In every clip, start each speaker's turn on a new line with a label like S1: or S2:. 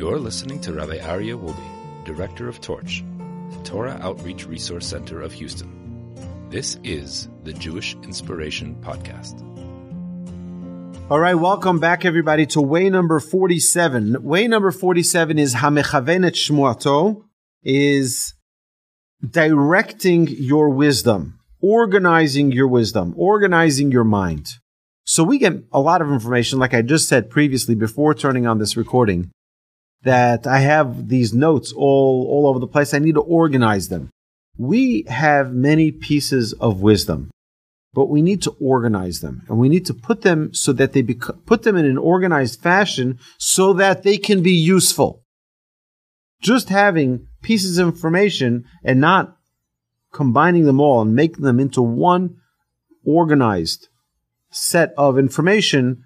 S1: You're listening to Rabbi Aryeh Wolbe, Director of Torch, the Torah Outreach Resource Center of Houston. This is the Jewish Inspiration Podcast.
S2: All right, welcome back, everybody, to way number 47. Way number 47 is Hamechavein Et Shemuato, is directing your wisdom, organizing your wisdom, organizing your mind. So we get a lot of information, like I just said previously before turning on this recording, that I have these notes all, all over the place. I need to organize them. We have many pieces of wisdom but we need to organize them and we need to put them so that they bec- put them in an organized fashion so that they can be useful. Just having pieces of information and not combining them all and making them into one organized set of information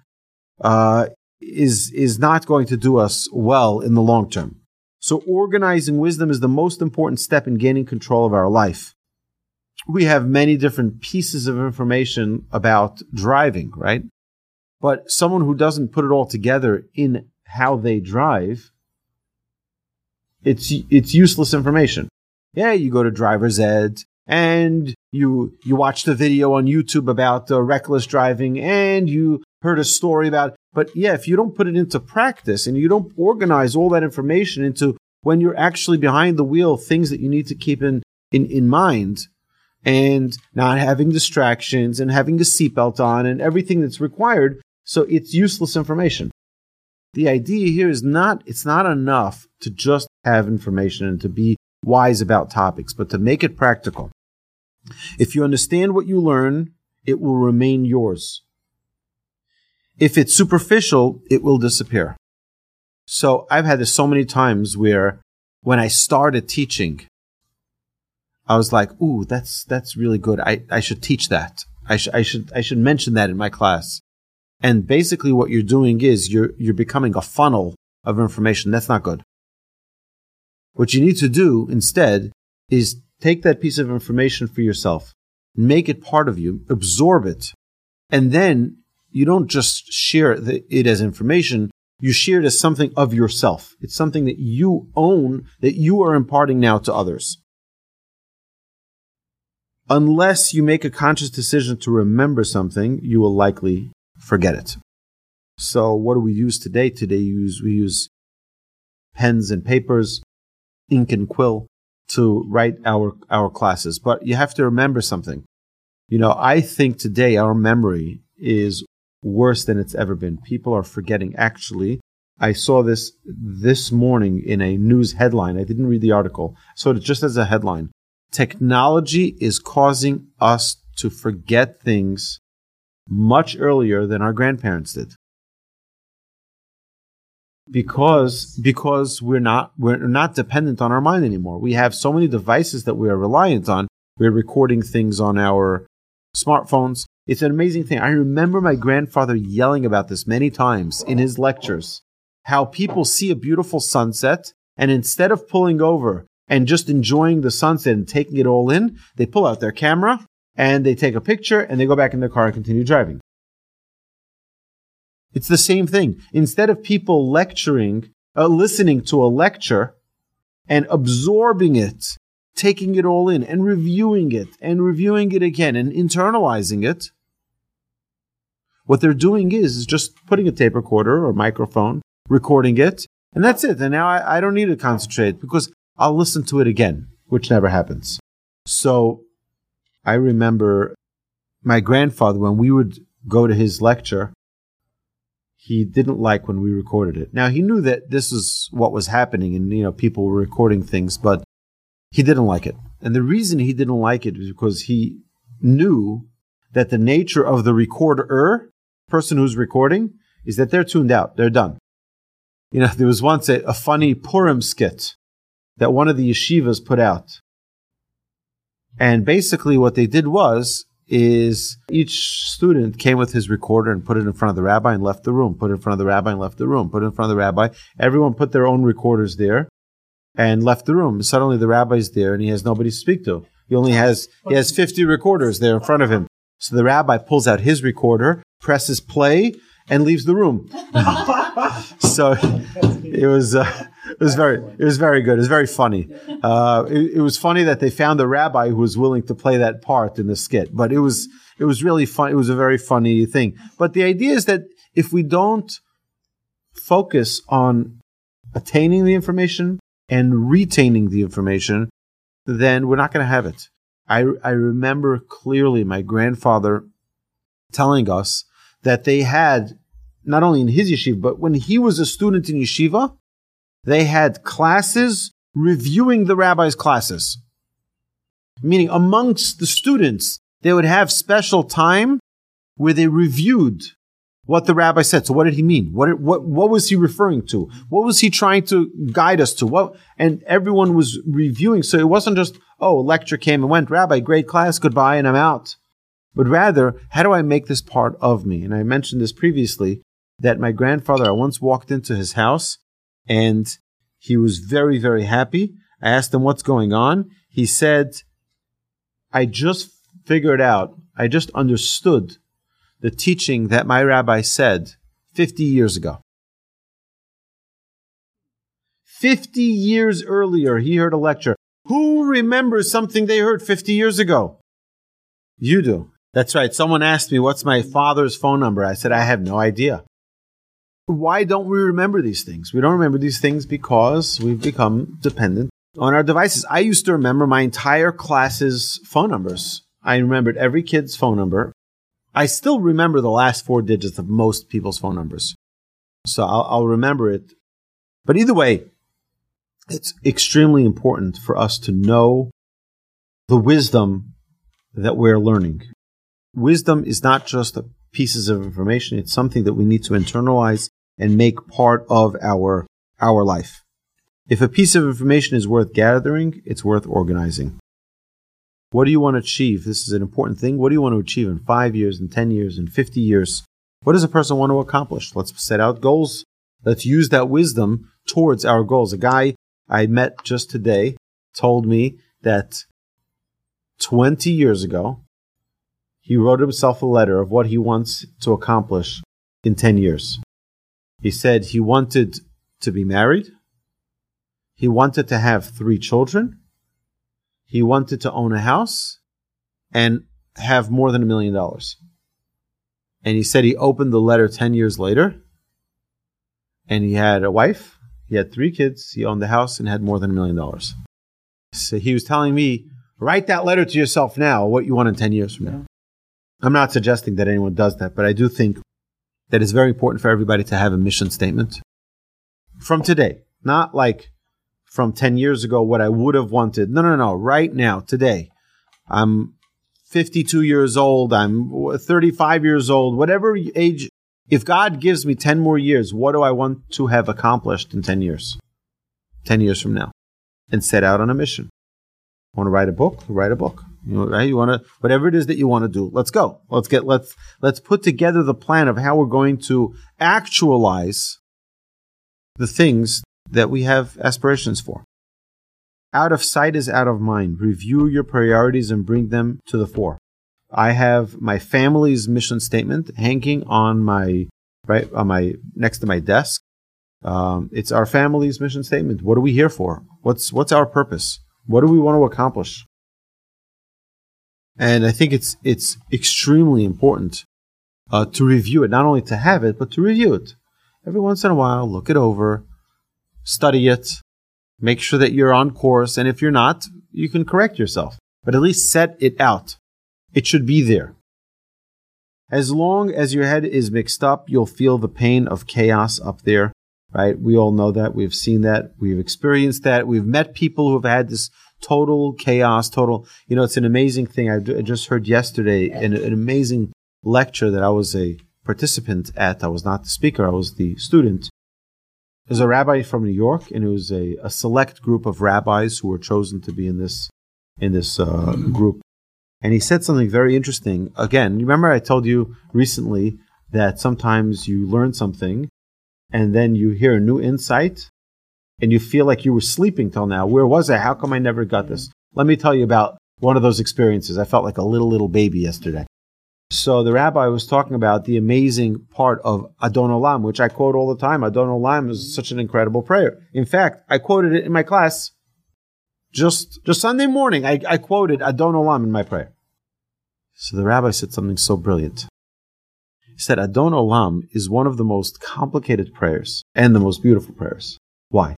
S2: uh, is is not going to do us well in the long term. So organizing wisdom is the most important step in gaining control of our life we have many different pieces of information about driving, right? But someone who doesn't put it all together in how they drive, it's it's useless information. Yeah, you go to driver's ed and you you watch the video on YouTube about uh, reckless driving and you heard a story about but yeah, if you don't put it into practice and you don't organize all that information into when you're actually behind the wheel, things that you need to keep in in, in mind, and not having distractions and having a seatbelt on and everything that's required. So it's useless information. The idea here is not, it's not enough to just have information and to be wise about topics, but to make it practical. If you understand what you learn, it will remain yours. If it's superficial, it will disappear. So I've had this so many times where when I started teaching, I was like, "Ooh, that's that's really good. I, I should teach that. I should I should I should mention that in my class." And basically, what you're doing is you're you're becoming a funnel of information. That's not good. What you need to do instead is take that piece of information for yourself, make it part of you, absorb it, and then you don't just share it as information. You share it as something of yourself. It's something that you own that you are imparting now to others unless you make a conscious decision to remember something, you will likely forget it. So what do we use today? Today we use, we use pens and papers, ink and quill to write our, our classes. But you have to remember something. You know, I think today our memory is worse than it's ever been. People are forgetting. Actually, I saw this this morning in a news headline. I didn't read the article. So just as a headline technology is causing us to forget things much earlier than our grandparents did because because we're not we're not dependent on our mind anymore. We have so many devices that we are reliant on. We're recording things on our smartphones. It's an amazing thing. I remember my grandfather yelling about this many times in his lectures how people see a beautiful sunset and instead of pulling over and just enjoying the sunset and taking it all in, they pull out their camera and they take a picture and they go back in their car and continue driving. It's the same thing. Instead of people lecturing, uh, listening to a lecture and absorbing it, taking it all in and reviewing it and reviewing it again and internalizing it, what they're doing is, is just putting a tape recorder or microphone, recording it, and that's it. And now I, I don't need to concentrate because I'll listen to it again, which never happens. So I remember my grandfather, when we would go to his lecture, he didn't like when we recorded it. Now he knew that this is what was happening and, you know, people were recording things, but he didn't like it. And the reason he didn't like it is because he knew that the nature of the recorder, person who's recording, is that they're tuned out. They're done. You know, there was once a, a funny Purim skit that one of the yeshivas put out. And basically what they did was is each student came with his recorder and put it in front of the rabbi and left the room, put it in front of the rabbi and left the room, put it in front of the rabbi. Everyone put their own recorders there and left the room. Suddenly the rabbi's there and he has nobody to speak to. He only has he has 50 recorders there in front of him. So the rabbi pulls out his recorder, presses play, and leaves the room. so it was uh, it was very it was very good. It was very funny. Uh, it, it, was funny that they found a rabbi who was willing to play that part in the skit. But it was it was really fun. It was a very funny thing. But the idea is that if we don't focus on attaining the information and retaining the information, then we're not going to have it. I I remember clearly my grandfather telling us that they had not only in his yeshiva, but when he was a student in yeshiva, they had classes reviewing the rabbi's classes. Meaning amongst the students, they would have special time where they reviewed what the rabbi said. So what did he mean? What, what, what was he referring to? What was he trying to guide us to? What, and everyone was reviewing. So it wasn't just, oh, lecture came and went, rabbi, great class, goodbye, and I'm out. But rather, how do I make this part of me? And I mentioned this previously that my grandfather, I once walked into his house and he was very, very happy. I asked him what's going on. He said, I just figured out, I just understood the teaching that my rabbi said 50 years ago. 50 years earlier, he heard a lecture. Who remembers something they heard 50 years ago? You do. That's right. Someone asked me, What's my father's phone number? I said, I have no idea. Why don't we remember these things? We don't remember these things because we've become dependent on our devices. I used to remember my entire class's phone numbers. I remembered every kid's phone number. I still remember the last four digits of most people's phone numbers. So I'll, I'll remember it. But either way, it's extremely important for us to know the wisdom that we're learning. Wisdom is not just pieces of information, it's something that we need to internalize and make part of our our life. If a piece of information is worth gathering, it's worth organizing. What do you want to achieve? This is an important thing. What do you want to achieve in five years, in 10 years, in 50 years? What does a person want to accomplish? Let's set out goals. Let's use that wisdom towards our goals. A guy I met just today told me that 20 years ago, he wrote himself a letter of what he wants to accomplish in 10 years. He said he wanted to be married. He wanted to have three children. He wanted to own a house and have more than a million dollars. And he said he opened the letter 10 years later and he had a wife, he had three kids, he owned the house and had more than a million dollars. So he was telling me, write that letter to yourself now, what you want in 10 years from now. I'm not suggesting that anyone does that, but I do think that it's very important for everybody to have a mission statement from today, not like from 10 years ago, what I would have wanted. No, no, no, right now, today. I'm 52 years old, I'm 35 years old, whatever age. If God gives me 10 more years, what do I want to have accomplished in 10 years? 10 years from now. And set out on a mission. Want to write a book? Write a book. You know, right? You want to whatever it is that you want to do. Let's go. Let's get let's let's put together the plan of how we're going to actualize the things that we have aspirations for. Out of sight is out of mind. Review your priorities and bring them to the fore. I have my family's mission statement hanging on my right on my next to my desk. Um, it's our family's mission statement. What are we here for? What's what's our purpose? What do we want to accomplish? And I think it's it's extremely important uh, to review it, not only to have it, but to review it every once in a while. Look it over, study it, make sure that you're on course, and if you're not, you can correct yourself. But at least set it out. It should be there. As long as your head is mixed up, you'll feel the pain of chaos up there, right? We all know that. We've seen that. We've experienced that. We've met people who have had this total chaos, total. You know, it's an amazing thing. I just heard yesterday an, an amazing lecture that I was a participant at. I was not the speaker, I was the student. There's a rabbi from New York, and it was a, a select group of rabbis who were chosen to be in this in this uh, group. And he said something very interesting. Again, remember I told you recently that sometimes you learn something, and then you hear a new insight, and you feel like you were sleeping till now. Where was I? How come I never got this? Let me tell you about one of those experiences. I felt like a little, little baby yesterday. So the rabbi was talking about the amazing part of Adon Olam, which I quote all the time. Adon Olam is such an incredible prayer. In fact, I quoted it in my class just just Sunday morning. I, I quoted Adon Olam in my prayer. So the rabbi said something so brilliant. He said Adon Olam is one of the most complicated prayers and the most beautiful prayers. Why?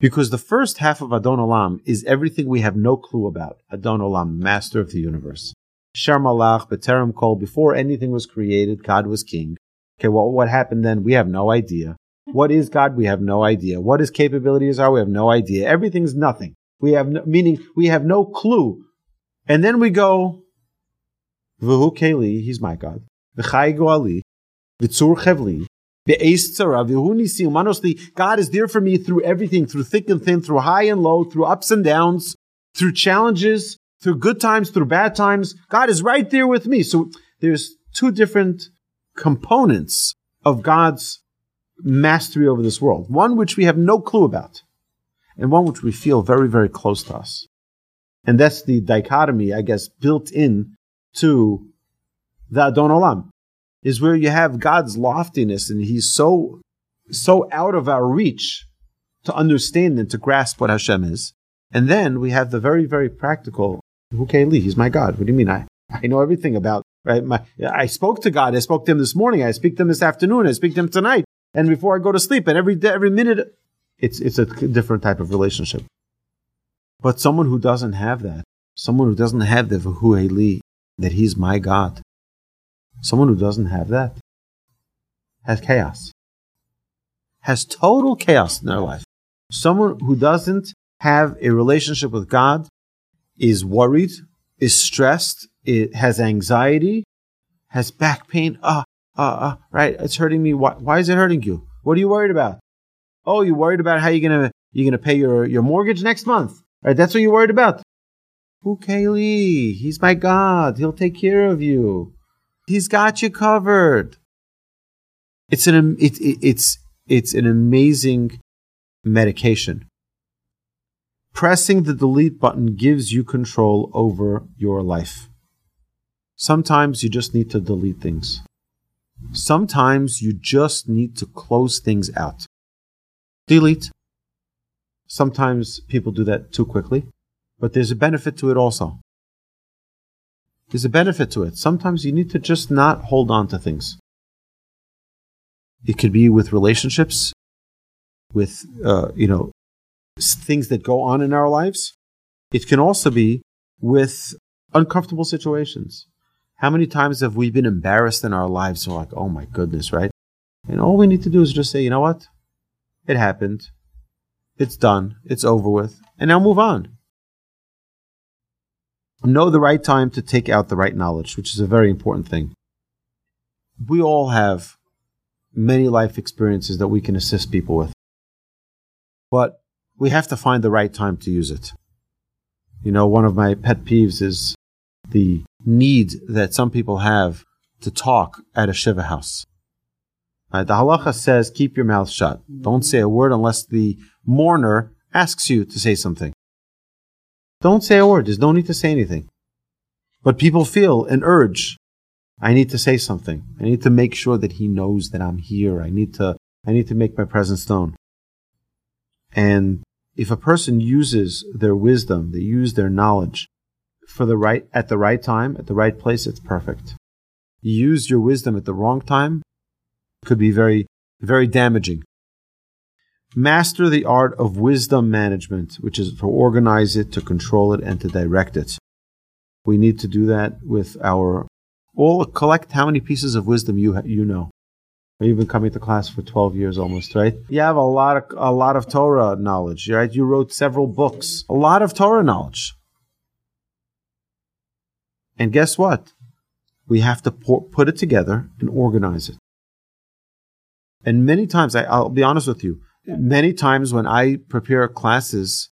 S2: Because the first half of Adon Olam is everything we have no clue about. Adon Olam, master of the universe. Shar Malach, Kol, before anything was created, God was king. Okay, well, what happened then? We have no idea. What is God? We have no idea. What his capabilities are? We have no idea. Everything's nothing. We have no, meaning we have no clue. And then we go, V'hu Keli, he's my God. V'chai Goali, V'tzur Chevli, Manosli. God is there for me through everything, through thick and thin, through high and low, through ups and downs, through challenges, through good times, through bad times. God is right there with me. So there's two different components of God's mastery over this world. One which we have no clue about, and one which we feel very, very close to us. And that's the dichotomy, I guess, built in to the Adon Olam, is where you have God's loftiness and He's so, so out of our reach to understand and to grasp what Hashem is. And then we have the very, very practical who can He's my God. What do you mean? I, I know everything about, right? My, I spoke to God. I spoke to him this morning. I speak to him this afternoon. I speak to him tonight. And before I go to sleep, and every day, every minute, it's, it's a different type of relationship. But someone who doesn't have that, someone who doesn't have the V'hu that he's my God, someone who doesn't have that has chaos, has total chaos in their life. Someone who doesn't have a relationship with God is worried, is stressed, it has anxiety, has back pain. Ah, uh, uh, uh, right, it's hurting me. Why, why is it hurting you? What are you worried about? Oh, you're worried about how you're gonna you're gonna pay your, your mortgage next month. Right, that's what you're worried about. Ukeli, he's my God. He'll take care of you. He's got you covered. It's an it, it, it's it's an amazing medication Pressing the delete button gives you control over your life. Sometimes you just need to delete things. Sometimes you just need to close things out. Delete. Sometimes people do that too quickly, but there's a benefit to it also. There's a benefit to it. Sometimes you need to just not hold on to things. It could be with relationships, with uh, you know things that go on in our lives. It can also be with uncomfortable situations. How many times have we been embarrassed in our lives? We're like, oh my goodness, right? And all we need to do is just say, you know what? It happened. It's done. It's over with. And now move on. Know the right time to take out the right knowledge, which is a very important thing. We all have many life experiences that we can assist people with. But we have to find the right time to use it. You know, one of my pet peeves is the need that some people have to talk at a Shiva house. Uh, the halacha says, keep your mouth shut. Don't say a word unless the mourner asks you to say something. Don't say a word. There's no need to say anything. But people feel an urge. I need to say something. I need to make sure that he knows that I'm here. I need to, I need to make my presence known. And if a person uses their wisdom, they use their knowledge for the right at the right time, at the right place, it's perfect. You use your wisdom at the wrong time, could be very, very damaging. Master the art of wisdom management, which is to organize it, to control it, and to direct it. We need to do that with our all collect how many pieces of wisdom you you know. You've been coming to class for 12 years almost, right? You have a lot of a lot of Torah knowledge, right? You wrote several books. A lot of Torah knowledge. And guess what? We have to put it together and organize it. And many times, I, will be honest with you, many times when I prepare classes,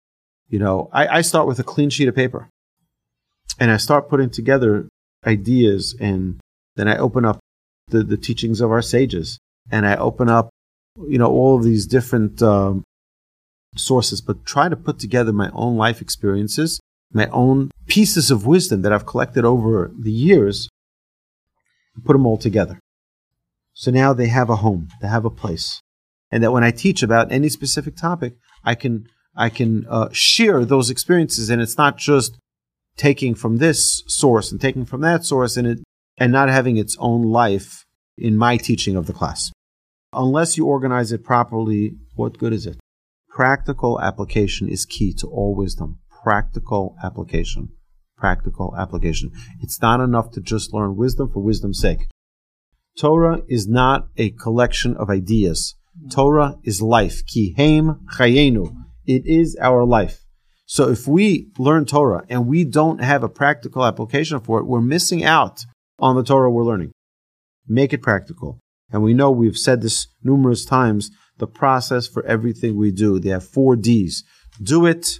S2: you know, I, I start with a clean sheet of paper and I start putting together ideas and then I open up the, the teachings of our sages. And I open up, you know, all of these different um, sources, but try to put together my own life experiences, my own pieces of wisdom that I've collected over the years. and put them all together. So now they have a home, they have a place. And that when I teach about any specific topic, I can I can uh, share those experiences, and it's not just taking from this source and taking from that source, and it and not having its own life in my teaching of the class. Unless you organize it properly, what good is it? Practical application is key to all wisdom. Practical application. Practical application. It's not enough to just learn wisdom for wisdom's sake. Torah is not a collection of ideas. Torah is life. Ki heim chayenu. It is our life. So if we learn Torah and we don't have a practical application for it, we're missing out on the Torah we're learning. Make it practical. And we know we've said this numerous times the process for everything we do. They have four D's do it,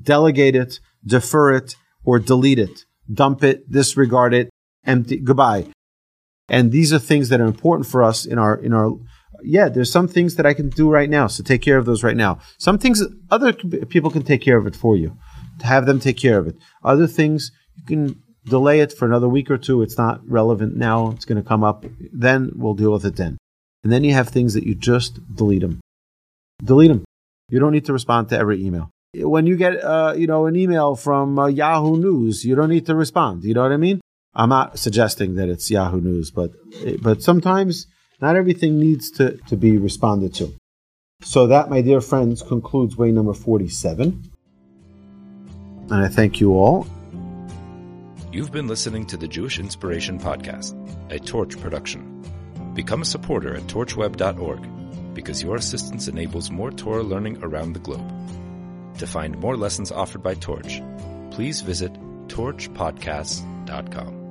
S2: delegate it, defer it, or delete it. Dump it, disregard it, empty, goodbye. And these are things that are important for us in our, in our, yeah, there's some things that I can do right now. So take care of those right now. Some things other people can take care of it for you. To have them take care of it. Other things you can delay it for another week or two. It's not relevant now. It's going to come up. Then we'll deal with it then. And then you have things that you just delete them. Delete them. You don't need to respond to every email. When you get, uh, you know, an email from uh, Yahoo News, you don't need to respond. You know what I mean? I'm not suggesting that it's Yahoo News, but but sometimes not everything needs to, to be responded to. So that, my dear friends, concludes way number 47. And I thank you all.
S1: You've been listening to the Jewish Inspiration Podcast, a Torch production. Become a supporter at torchweb.org because your assistance enables more Torah learning around the globe. To find more lessons offered by Torch, please visit torchpodcasts.com.